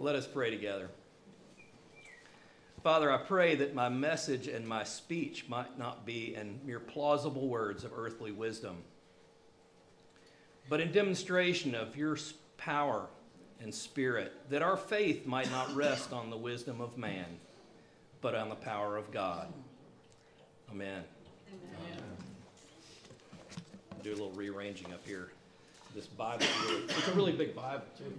Let us pray together. Father, I pray that my message and my speech might not be in mere plausible words of earthly wisdom, but in demonstration of your power and spirit, that our faith might not rest on the wisdom of man, but on the power of God. Amen. Amen. Do a little rearranging up here. This Bible, really, it's a really big Bible, too.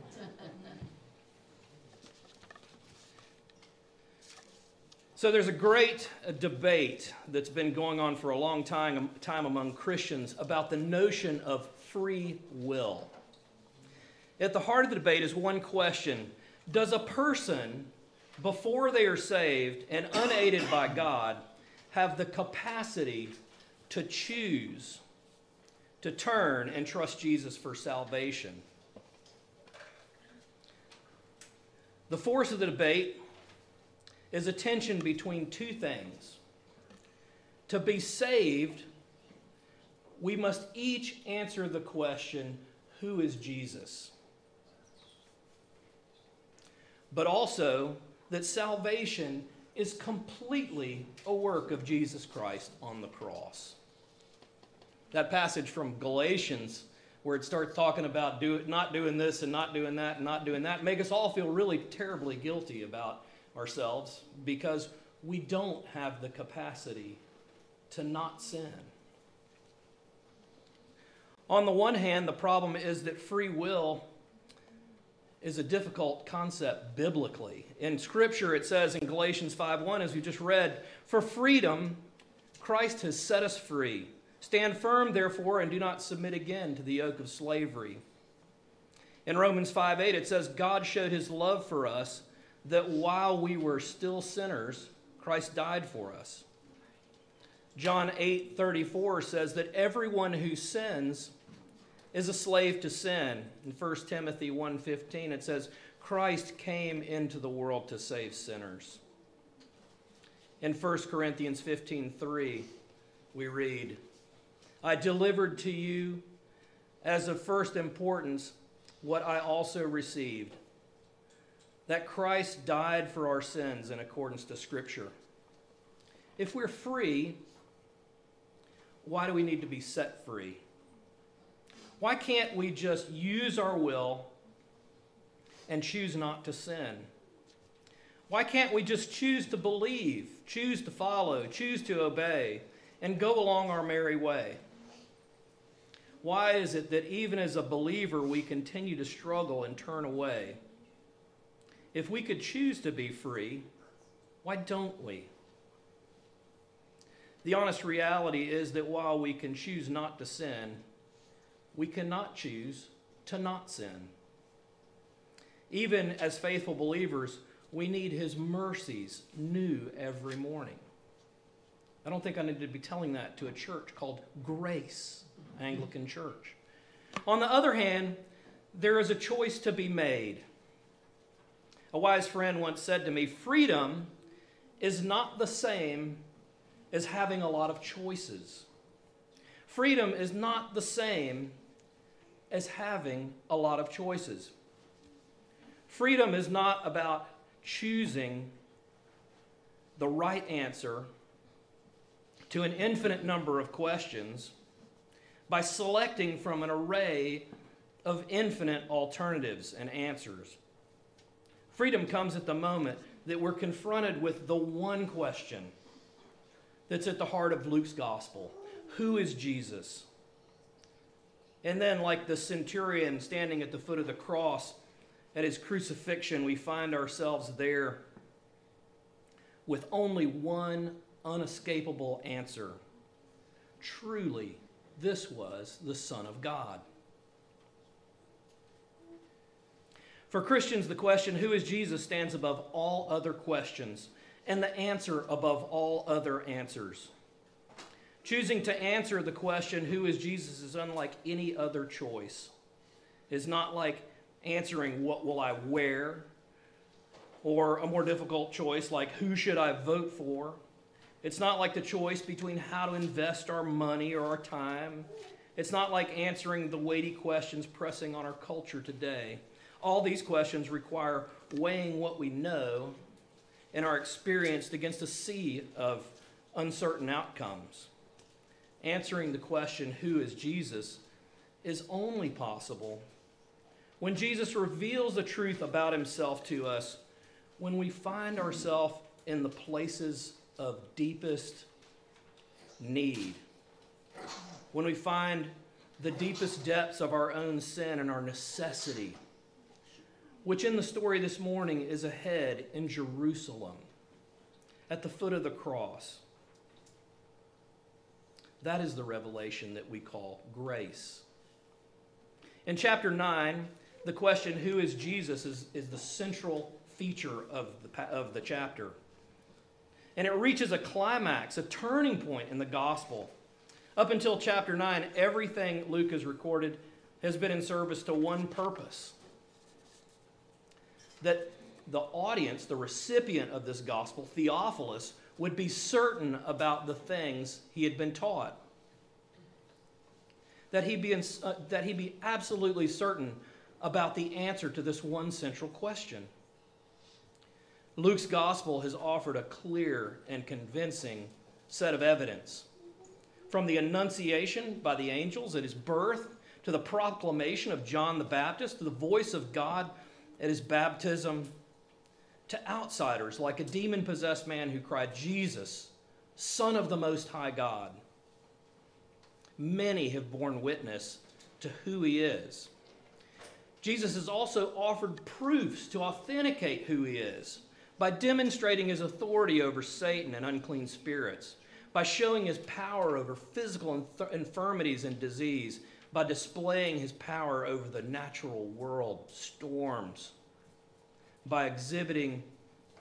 So there's a great uh, debate that's been going on for a long time, time among Christians about the notion of free will. At the heart of the debate is one question Does a person, before they are saved and unaided by God, have the capacity to choose to turn and trust Jesus for salvation? The force of the debate is a tension between two things. To be saved, we must each answer the question who is Jesus? But also that salvation is completely a work of Jesus Christ on the cross. That passage from Galatians, where it starts talking about do, not doing this and not doing that and not doing that, make us all feel really terribly guilty about ourselves because we don't have the capacity to not sin. On the one hand, the problem is that free will is a difficult concept biblically. In Scripture, it says in Galatians 5:1, as we just read, For freedom, Christ has set us free. Stand firm, therefore, and do not submit again to the yoke of slavery. In Romans 5:8, it says, God showed his love for us that while we were still sinners, Christ died for us. John 8 34 says that everyone who sins is a slave to sin. In 1 Timothy 1:15 it says Christ came into the world to save sinners. In 1 Corinthians 15:3 we read, I delivered to you as of first importance what I also received that Christ died for our sins in accordance to Scripture. If we're free, why do we need to be set free? Why can't we just use our will and choose not to sin? Why can't we just choose to believe, choose to follow, choose to obey, and go along our merry way? Why is it that even as a believer we continue to struggle and turn away? If we could choose to be free, why don't we? The honest reality is that while we can choose not to sin, we cannot choose to not sin. Even as faithful believers, we need His mercies new every morning. I don't think I need to be telling that to a church called Grace Anglican Church. On the other hand, there is a choice to be made. A wise friend once said to me, Freedom is not the same as having a lot of choices. Freedom is not the same as having a lot of choices. Freedom is not about choosing the right answer to an infinite number of questions by selecting from an array of infinite alternatives and answers. Freedom comes at the moment that we're confronted with the one question that's at the heart of Luke's gospel Who is Jesus? And then, like the centurion standing at the foot of the cross at his crucifixion, we find ourselves there with only one unescapable answer. Truly, this was the Son of God. For Christians, the question, who is Jesus, stands above all other questions and the answer above all other answers. Choosing to answer the question, who is Jesus, is unlike any other choice. It's not like answering, what will I wear? Or a more difficult choice like, who should I vote for? It's not like the choice between how to invest our money or our time. It's not like answering the weighty questions pressing on our culture today. All these questions require weighing what we know and are experienced against a sea of uncertain outcomes. Answering the question, Who is Jesus? is only possible when Jesus reveals the truth about himself to us, when we find ourselves in the places of deepest need, when we find the deepest depths of our own sin and our necessity, which in the story this morning is ahead in Jerusalem at the foot of the cross. That is the revelation that we call grace. In chapter 9, the question, Who is Jesus, is, is the central feature of the, of the chapter. And it reaches a climax, a turning point in the gospel. Up until chapter 9, everything Luke has recorded has been in service to one purpose that the audience, the recipient of this gospel, Theophilus, would be certain about the things he had been taught. That he be, in, uh, that he be absolutely certain about the answer to this one central question. Luke's gospel has offered a clear and convincing set of evidence. From the annunciation by the angels at his birth, to the proclamation of John the Baptist, to the voice of God at his baptism, to outsiders like a demon possessed man who cried, Jesus, Son of the Most High God. Many have borne witness to who he is. Jesus has also offered proofs to authenticate who he is by demonstrating his authority over Satan and unclean spirits, by showing his power over physical infirmities and disease, by displaying his power over the natural world, storms, by exhibiting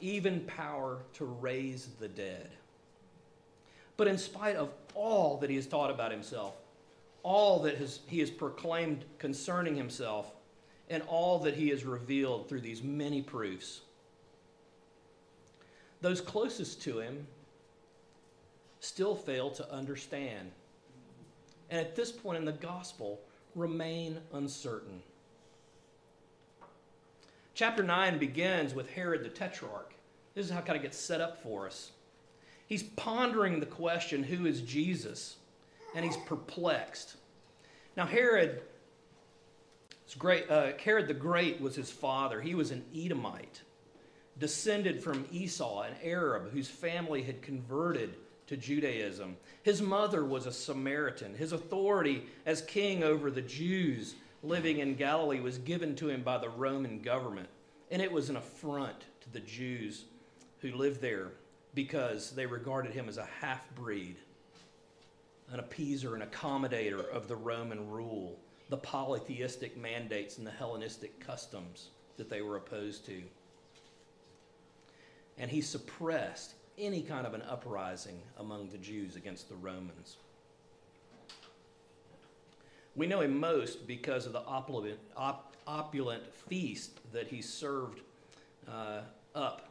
even power to raise the dead. But in spite of all that he has taught about himself, all that has, he has proclaimed concerning himself, and all that he has revealed through these many proofs, those closest to him still fail to understand. And at this point in the gospel, remain uncertain. Chapter 9 begins with Herod the Tetrarch. This is how it kind of gets set up for us. He's pondering the question, who is Jesus? And he's perplexed. Now, Herod, great, uh, Herod the Great was his father. He was an Edomite descended from Esau, an Arab whose family had converted to Judaism. His mother was a Samaritan. His authority as king over the Jews living in Galilee was given to him by the Roman government. And it was an affront to the Jews who lived there because they regarded him as a half breed, an appeaser, an accommodator of the Roman rule, the polytheistic mandates and the Hellenistic customs that they were opposed to and he suppressed any kind of an uprising among the Jews against the Romans. We know him most because of the opulent, op, opulent feast that he served uh, up,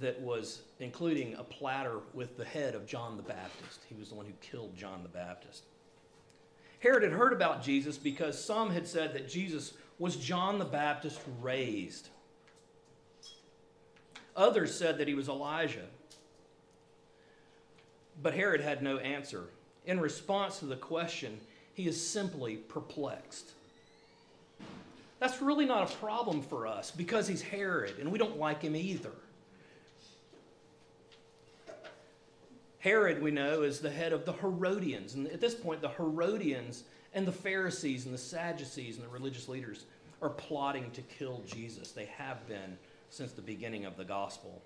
that was including a platter with the head of John the Baptist. He was the one who killed John the Baptist. Herod had heard about Jesus because some had said that Jesus was John the Baptist raised. Others said that he was Elijah. But Herod had no answer. In response to the question, he is simply perplexed. That's really not a problem for us because he's Herod and we don't like him either. Herod, we know, is the head of the Herodians. And at this point, the Herodians and the Pharisees and the Sadducees and the religious leaders are plotting to kill Jesus. They have been since the beginning of the gospel.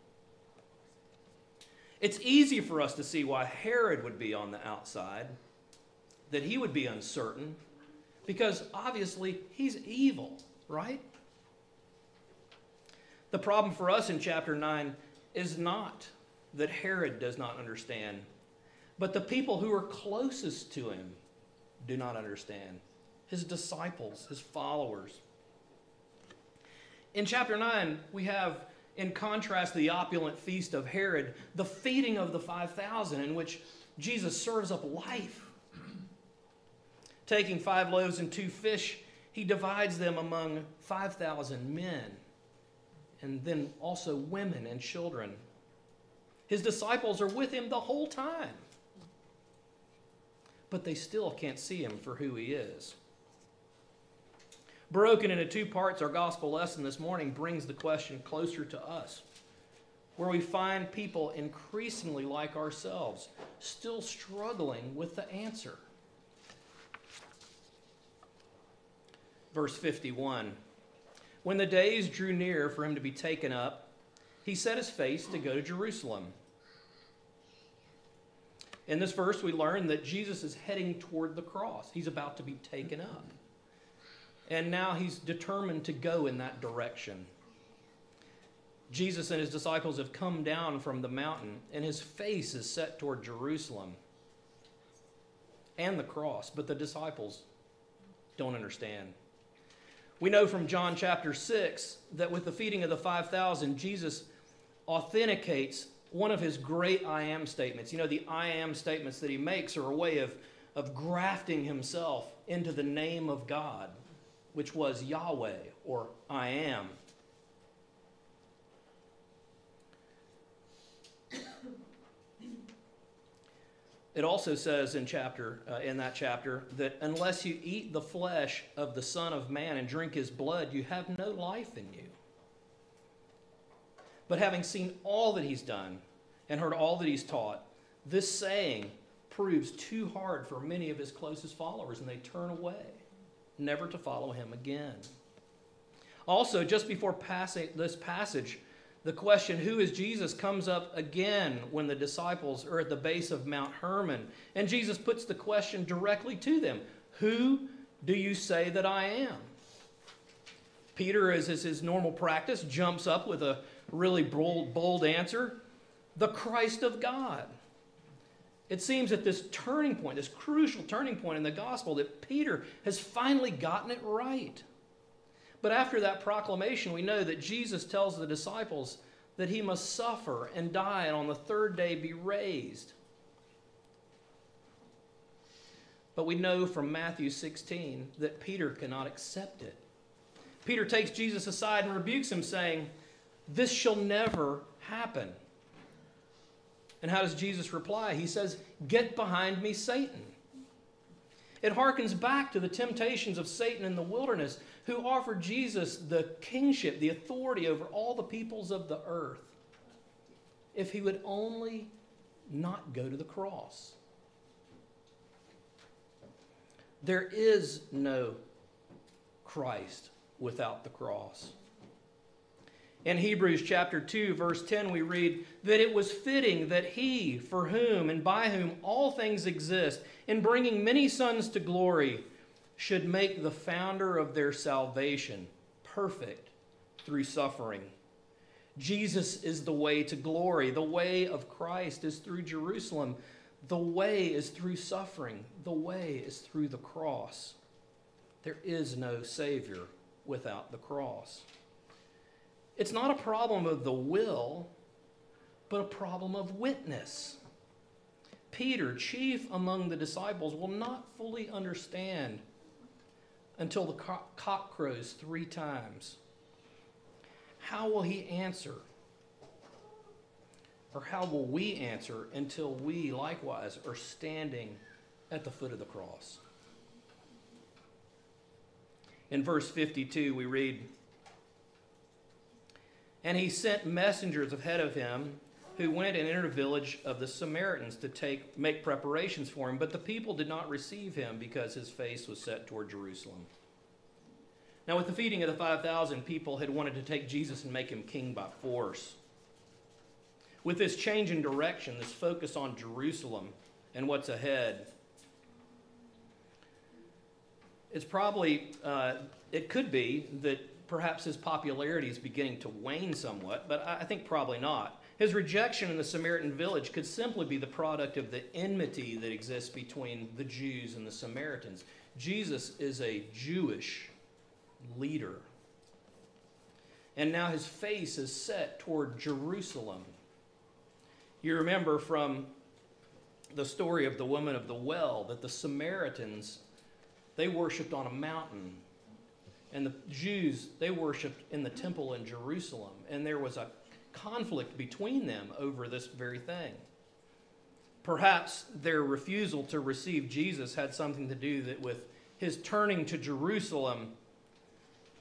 It's easy for us to see why Herod would be on the outside, that he would be uncertain, because obviously he's evil, right? The problem for us in chapter 9 is not that Herod does not understand, but the people who are closest to him do not understand. His disciples, his followers. In chapter 9, we have, in contrast to the opulent feast of Herod, the feeding of the 5,000, in which Jesus serves up life. Taking five loaves and two fish, he divides them among 5,000 men. and then also women and children. His disciples are with him the whole time. But they still can't see him for who he is. Broken into two parts, our gospel lesson this morning brings the question closer to us, where we find people increasingly like ourselves, still struggling with the answer. Verse 51 When the days drew near for him to be taken up, he set his face to go to Jerusalem. In this verse, we learn that Jesus is heading toward the cross. He's about to be taken up. And now he's determined to go in that direction. Jesus and his disciples have come down from the mountain, and his face is set toward Jerusalem and the cross, but the disciples don't understand. We know from John chapter 6 that with the feeding of the 5,000, Jesus authenticates one of his great I am statements. You know, the I am statements that he makes are a way of, of grafting himself into the name of God, which was Yahweh or I am. It also says in chapter uh, in that chapter that unless you eat the flesh of the Son of Man and drink his blood, you have no life in you. But having seen all that he's done and heard all that he's taught, this saying proves too hard for many of his closest followers, and they turn away, never to follow him again. Also, just before passing this passage, the question, who is Jesus, comes up again when the disciples are at the base of Mount Hermon. And Jesus puts the question directly to them Who do you say that I am? Peter, as is his normal practice, jumps up with a really bold, bold answer the Christ of God. It seems at this turning point, this crucial turning point in the gospel, that Peter has finally gotten it right. But after that proclamation, we know that Jesus tells the disciples that he must suffer and die and on the third day be raised. But we know from Matthew 16 that Peter cannot accept it. Peter takes Jesus aside and rebukes him, saying, This shall never happen. And how does Jesus reply? He says, Get behind me, Satan. It harkens back to the temptations of Satan in the wilderness, who offered Jesus the kingship, the authority over all the peoples of the earth, if he would only not go to the cross. There is no Christ without the cross. In Hebrews chapter 2, verse 10, we read that it was fitting that he, for whom and by whom all things exist, in bringing many sons to glory, should make the founder of their salvation perfect through suffering. Jesus is the way to glory. The way of Christ is through Jerusalem. The way is through suffering. The way is through the cross. There is no Savior without the cross. It's not a problem of the will, but a problem of witness. Peter, chief among the disciples, will not fully understand until the cock crows three times. How will he answer? Or how will we answer until we likewise are standing at the foot of the cross? In verse 52, we read, and he sent messengers ahead of him who went and entered a village of the Samaritans to take, make preparations for him. But the people did not receive him because his face was set toward Jerusalem. Now, with the feeding of the 5,000, people had wanted to take Jesus and make him king by force. With this change in direction, this focus on Jerusalem and what's ahead, it's probably, uh, it could be that perhaps his popularity is beginning to wane somewhat, but I think probably not. His rejection in the Samaritan village could simply be the product of the enmity that exists between the Jews and the Samaritans. Jesus is a Jewish leader. And now his face is set toward Jerusalem. You remember from the story of the woman of the well that the Samaritans they worshiped on a mountain And the Jews, they worshiped in the temple in Jerusalem. And there was a conflict between them over this very thing. Perhaps their refusal to receive Jesus had something to do that with his turning to Jerusalem,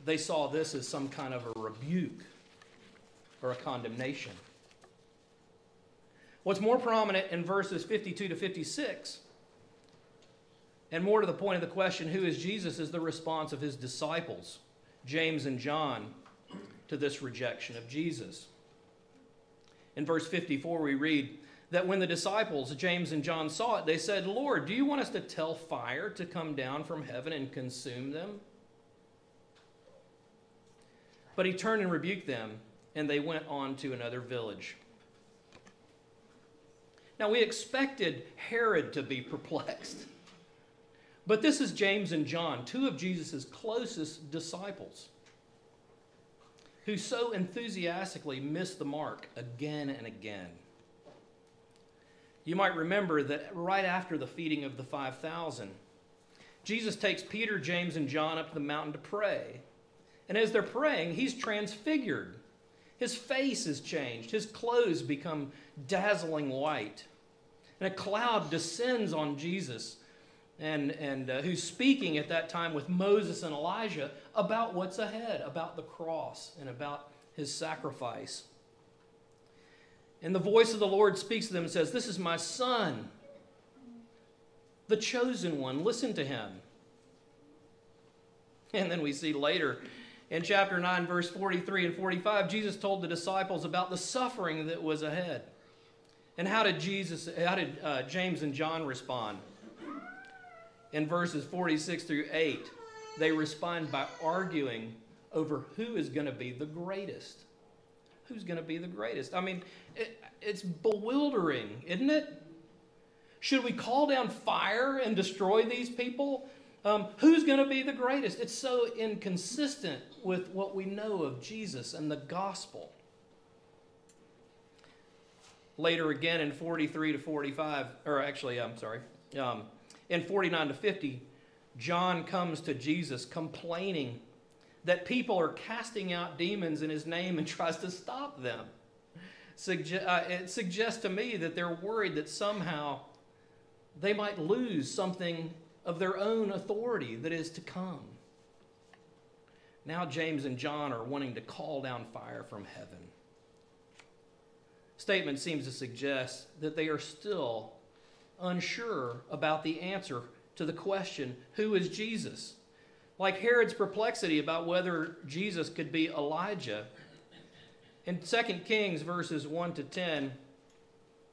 they saw this as some kind of a rebuke or a condemnation. What's more prominent in verses 52 to 56, and more to the point of the question, who is Jesus, is the response of his disciples, James and John, to this rejection of Jesus. In verse 54, we read that when the disciples, James and John, saw it, they said, Lord, do you want us to tell fire to come down from heaven and consume them? But he turned and rebuked them, and they went on to another village. Now, we expected Herod to be perplexed. But this is James and John, two of Jesus' closest disciples, who so enthusiastically missed the mark again and again. You might remember that right after the feeding of the 5,000, Jesus takes Peter, James, and John up the mountain to pray. And as they're praying, he's transfigured. His face is changed, his clothes become dazzling white. And a cloud descends on Jesus, and, and uh, who's speaking at that time with Moses and Elijah about what's ahead, about the cross, and about his sacrifice. And the voice of the Lord speaks to them and says, This is my son, the chosen one. Listen to him. And then we see later in chapter 9, verse 43 and 45, Jesus told the disciples about the suffering that was ahead. And how did Jesus, how did uh, James and John respond? In verses 46 through 8, they respond by arguing over who is going to be the greatest. Who's going to be the greatest? I mean, it, it's bewildering, isn't it? Should we call down fire and destroy these people? Um, who's going to be the greatest? It's so inconsistent with what we know of Jesus and the gospel. Later again in 43 to 45, or actually, I'm sorry, um, in 49 to 50, John comes to Jesus complaining that people are casting out demons in his name and tries to stop them. Uh, it suggests to me that they're worried that somehow they might lose something of their own authority that is to come. Now, James and John are wanting to call down fire from heaven. Statement seems to suggest that they are still unsure about the answer to the question who is Jesus? Like Herod's perplexity about whether Jesus could be Elijah. In 2 Kings verses 1 to 10,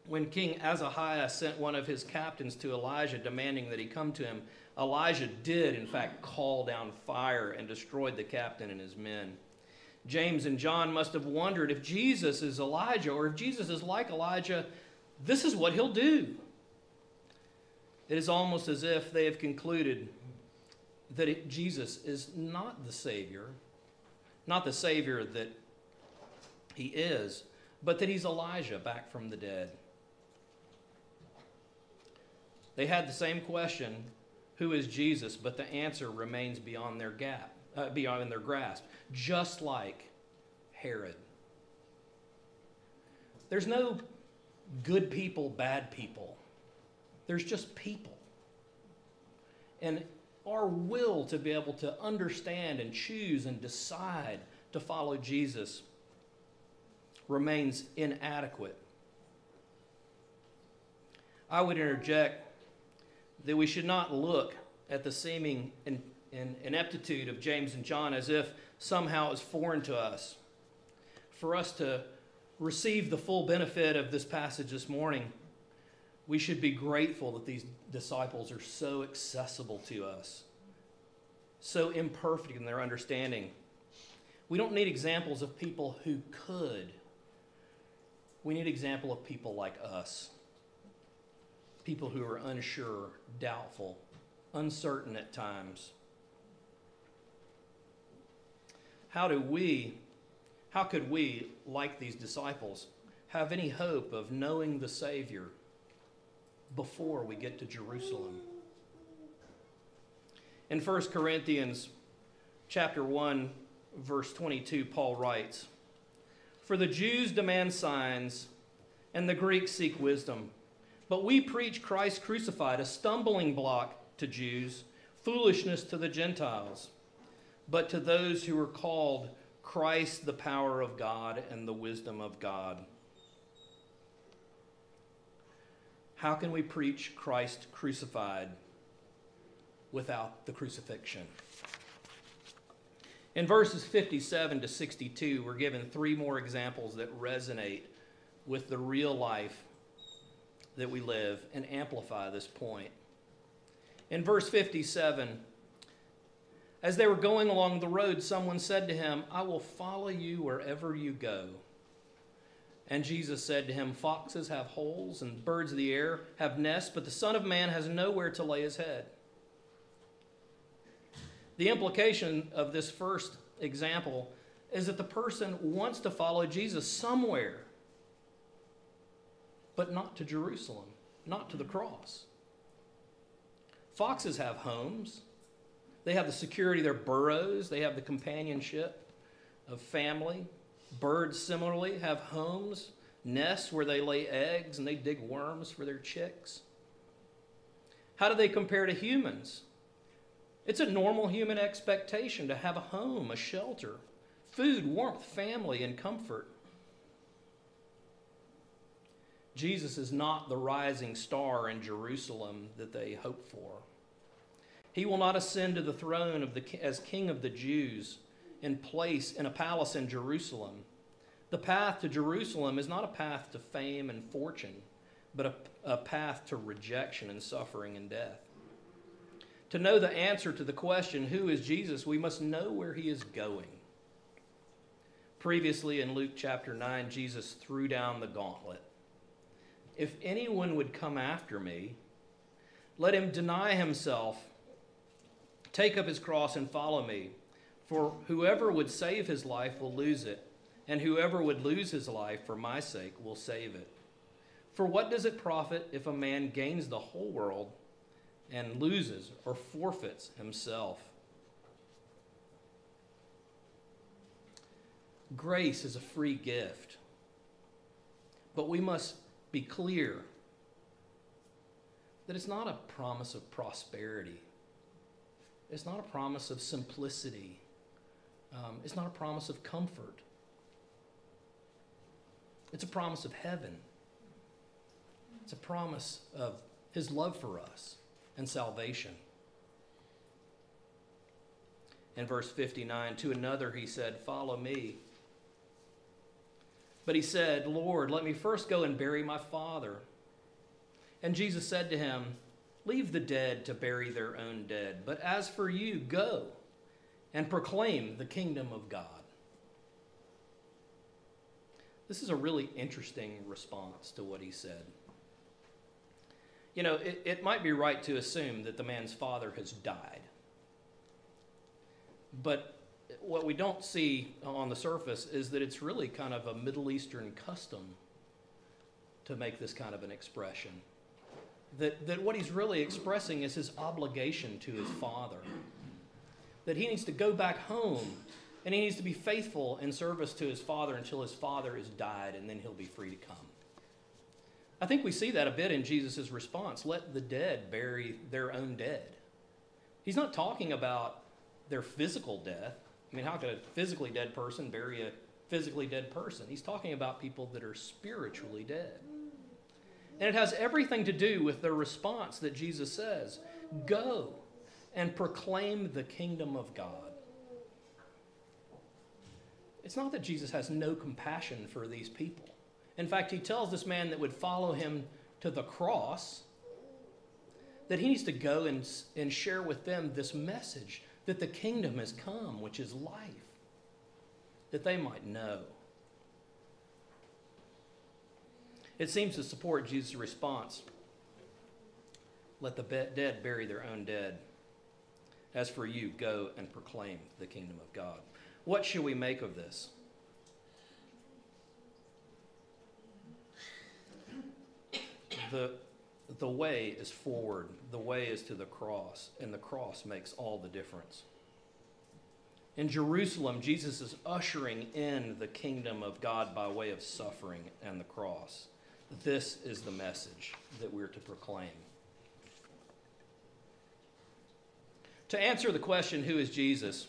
when King Ahaziah sent one of his captains to Elijah demanding that he come to him, Elijah did, in fact, call down fire and destroyed the captain and his men. James and John must have wondered if Jesus is Elijah or if Jesus is like Elijah, this is what he'll do. It is almost as if they have concluded that it, Jesus is not the Savior, not the Savior that he is, but that he's Elijah back from the dead. They had the same question who is Jesus? But the answer remains beyond their gap, uh, beyond their grasp, just like Herod. There's no good people, bad people. There's just people. And our will to be able to understand and choose and decide to follow Jesus remains inadequate. I would interject that we should not look at the seeming in, in, ineptitude of James and John as if somehow it's foreign to us. For us to receive the full benefit of this passage this morning, we should be grateful that these disciples are so accessible to us, so imperfect in their understanding. We don't need examples of people who could. We need example of people like us people who are unsure, doubtful, uncertain at times. How do we, how could we, like these disciples, have any hope of knowing the Savior before we get to Jerusalem? In 1 Corinthians chapter 1, verse 22, Paul writes For the Jews demand signs, and the Greeks seek wisdom. But we preach Christ crucified, a stumbling block to Jews, foolishness to the Gentiles. But to those who are called, Christ the power of God and the wisdom of God. How can we preach Christ crucified without the crucifixion? In verses 57 to 62, we're given three more examples that resonate with the real life that we live and amplify this point. In verse 57, as they were going along the road, someone said to him, I will follow you wherever you go. And Jesus said to him, Foxes have holes, and birds of the air have nests, but the Son of Man has nowhere to lay his head. The implication of this first example is that the person wants to follow Jesus somewhere, but not to Jerusalem, not to the cross. Foxes have homes. They have the security of their burrows. They have the companionship of family. Birds, similarly, have homes, nests where they lay eggs and they dig worms for their chicks. How do they compare to humans? It's a normal human expectation to have a home, a shelter, food, warmth, family, and comfort. Jesus is not the rising star in Jerusalem that they hope for. He will not ascend to the throne of the, as king of the Jews in place in a palace in Jerusalem. The path to Jerusalem is not a path to fame and fortune, but a, a path to rejection and suffering and death. To know the answer to the question, who is Jesus, we must know where he is going. Previously in Luke chapter 9, Jesus threw down the gauntlet. If anyone would come after me, let him deny himself, take up his cross, and follow me. For whoever would save his life will lose it, and whoever would lose his life for my sake will save it. For what does it profit if a man gains the whole world? and loses or forfeits himself. Grace is a free gift, but we must be clear that it's not a promise of prosperity. It's not a promise of simplicity. Um, it's not a promise of comfort. It's a promise of heaven. It's a promise of His love for us and salvation. In verse 59, to another he said, Follow me. But he said, Lord, let me first go and bury my father. And Jesus said to him, Leave the dead to bury their own dead, but as for you, go and proclaim the kingdom of God. This is a really interesting response to what he said you know, it, it might be right to assume that the man's father has died. But what we don't see on the surface is that it's really kind of a Middle Eastern custom to make this kind of an expression. That, that what he's really expressing is his obligation to his father. That he needs to go back home and he needs to be faithful in service to his father until his father is died and then he'll be free to come. I think we see that a bit in Jesus' response let the dead bury their own dead. He's not talking about their physical death. I mean, how could a physically dead person bury a physically dead person? He's talking about people that are spiritually dead. And it has everything to do with the response that Jesus says Go and proclaim the kingdom of God. It's not that Jesus has no compassion for these people. In fact, he tells this man that would follow him to the cross that he needs to go and, and share with them this message that the kingdom has come, which is life, that they might know. It seems to support Jesus' response let the dead bury their own dead. As for you, go and proclaim the kingdom of God. What should we make of this? the, the way is forward, the way is to the cross, and the cross makes all the difference. In Jerusalem, Jesus is ushering in the kingdom of God by way of suffering and the cross. This is the message that we're to proclaim. To answer the question, who is Jesus,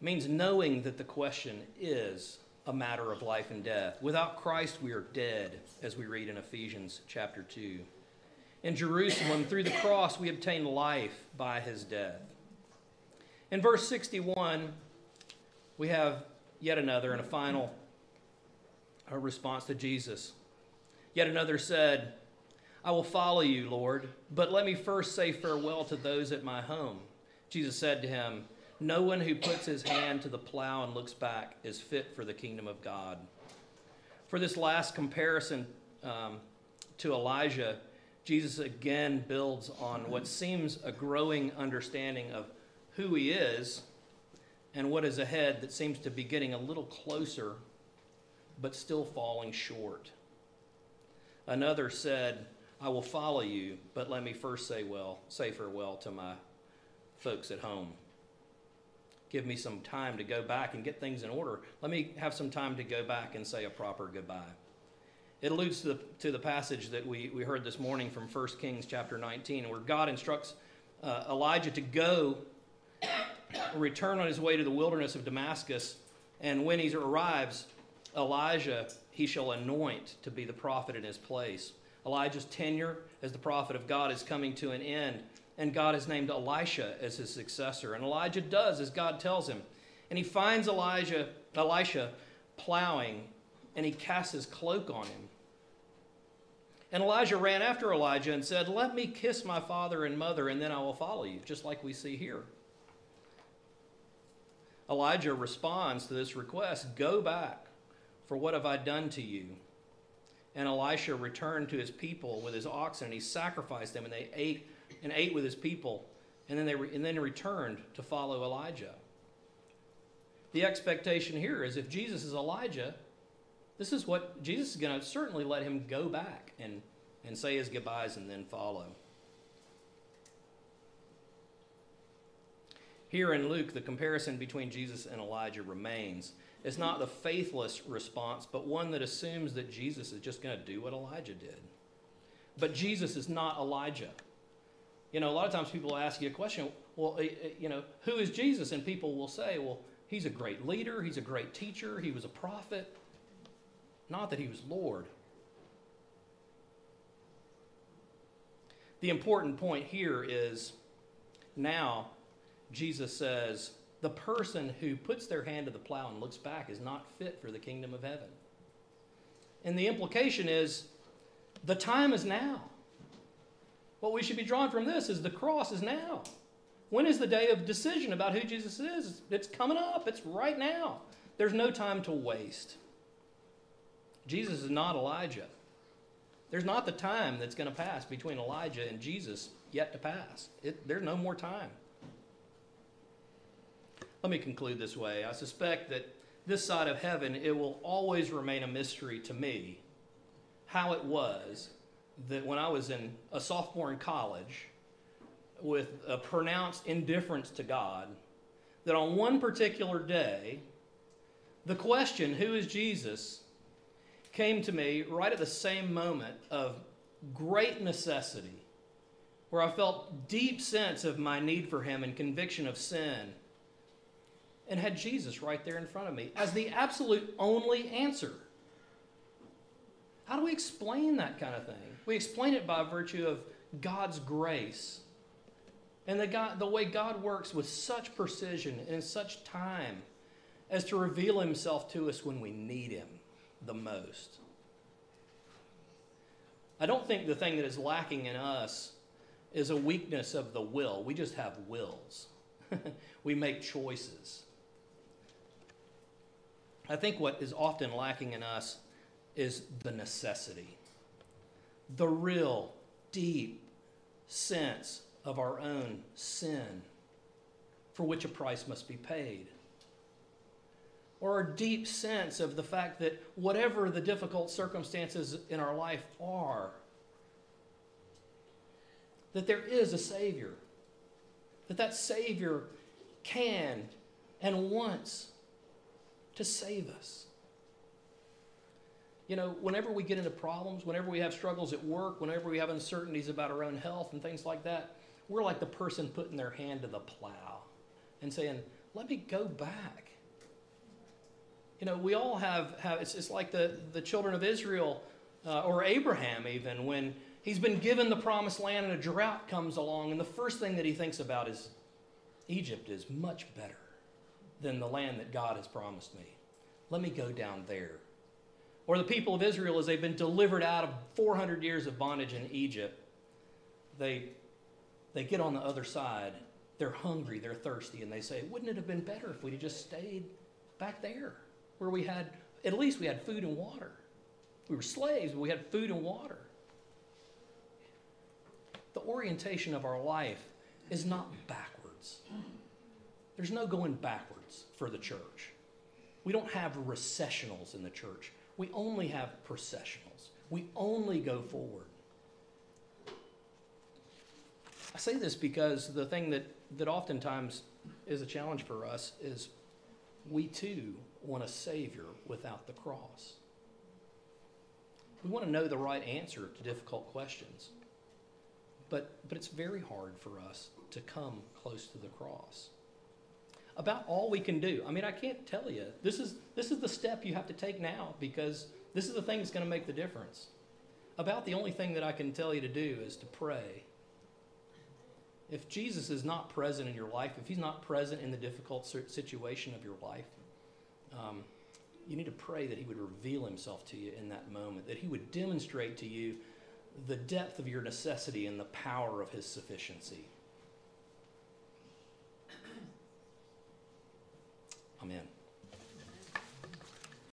means knowing that the question is a matter of life and death. Without Christ, we are dead, as we read in Ephesians chapter 2. In Jerusalem, through the cross, we obtain life by his death. In verse 61, we have yet another and a final a response to Jesus. Yet another said, I will follow you, Lord, but let me first say farewell to those at my home. Jesus said to him, No one who puts his hand to the plow and looks back is fit for the kingdom of God. For this last comparison um, to Elijah, Jesus again builds on what seems a growing understanding of who he is and what is ahead that seems to be getting a little closer but still falling short. Another said, I will follow you, but let me first say well, say farewell to my folks at home. Give me some time to go back and get things in order. Let me have some time to go back and say a proper goodbye. It alludes to the, to the passage that we, we heard this morning from 1 Kings chapter 19, where God instructs uh, Elijah to go return on his way to the wilderness of Damascus, and when he arrives, Elijah he shall anoint to be the prophet in his place. Elijah's tenure as the prophet of God is coming to an end, and God has named Elisha as his successor. And Elijah does as God tells him. And he finds Elijah, Elisha plowing, and he casts his cloak on him. And Elijah ran after Elijah and said, Let me kiss my father and mother, and then I will follow you, just like we see here. Elijah responds to this request Go back, for what have I done to you? And Elisha returned to his people with his oxen, and he sacrificed them, and they ate and ate with his people, and then they re- and then returned to follow Elijah. The expectation here is if Jesus is Elijah, this is what Jesus is going to certainly let him go back and, and say his goodbyes and then follow. Here in Luke, the comparison between Jesus and Elijah remains. It's not the faithless response, but one that assumes that Jesus is just going to do what Elijah did. But Jesus is not Elijah. You know, a lot of times people ask you a question, well, eh, eh, you know, who is Jesus? And people will say, well, he's a great leader, he's a great teacher, he was a prophet. Not that he was Lord. The important point here is now Jesus says, the person who puts their hand to the plow and looks back is not fit for the kingdom of heaven. And the implication is the time is now. What we should be drawn from this is the cross is now. When is the day of decision about who Jesus is? It's coming up, it's right now. There's no time to waste. Jesus is not Elijah. There's not the time that's going to pass between Elijah and Jesus yet to pass. It, there's no more time. Let me conclude this way. I suspect that this side of heaven, it will always remain a mystery to me how it was that when I was in a sophomore in college with a pronounced indifference to God, that on one particular day, the question, who is Jesus, came to me right at the same moment of great necessity, where I felt deep sense of my need for him and conviction of sin and had Jesus right there in front of me as the absolute only answer. How do we explain that kind of thing? We explain it by virtue of God's grace and the, God, the way God works with such precision and in such time as to reveal himself to us when we need him the most. I don't think the thing that is lacking in us is a weakness of the will. We just have wills, we make choices. I think what is often lacking in us is the necessity, the real, deep sense of our own sin for which a price must be paid. Or a deep sense of the fact that whatever the difficult circumstances in our life are, that there is a Savior. That that Savior can and wants to save us. You know, whenever we get into problems, whenever we have struggles at work, whenever we have uncertainties about our own health and things like that, we're like the person putting their hand to the plow and saying, let me go back. You know, we all have, have it's, it's like the, the children of Israel uh, or Abraham, even, when he's been given the promised land and a drought comes along, and the first thing that he thinks about is Egypt is much better than the land that God has promised me. Let me go down there. Or the people of Israel, as they've been delivered out of 400 years of bondage in Egypt, they, they get on the other side. They're hungry, they're thirsty, and they say, Wouldn't it have been better if we'd have just stayed back there where we had, at least we had food and water? We were slaves, but we had food and water. The orientation of our life is not backwards. There's no going backwards for the church. We don't have recessionals in the church. We only have processionals. We only go forward. I say this because the thing that, that oftentimes is a challenge for us is we too want a Savior without the cross. We want to know the right answer to difficult questions. But, but it's very hard for us to come close to the cross. About all we can do. I mean, I can't tell you. This is, this is the step you have to take now because this is the thing that's going to make the difference. About the only thing that I can tell you to do is to pray. If Jesus is not present in your life, if he's not present in the difficult situation of your life, um, you need to pray that He would reveal Himself to you in that moment, that He would demonstrate to you the depth of your necessity and the power of His sufficiency. Amen.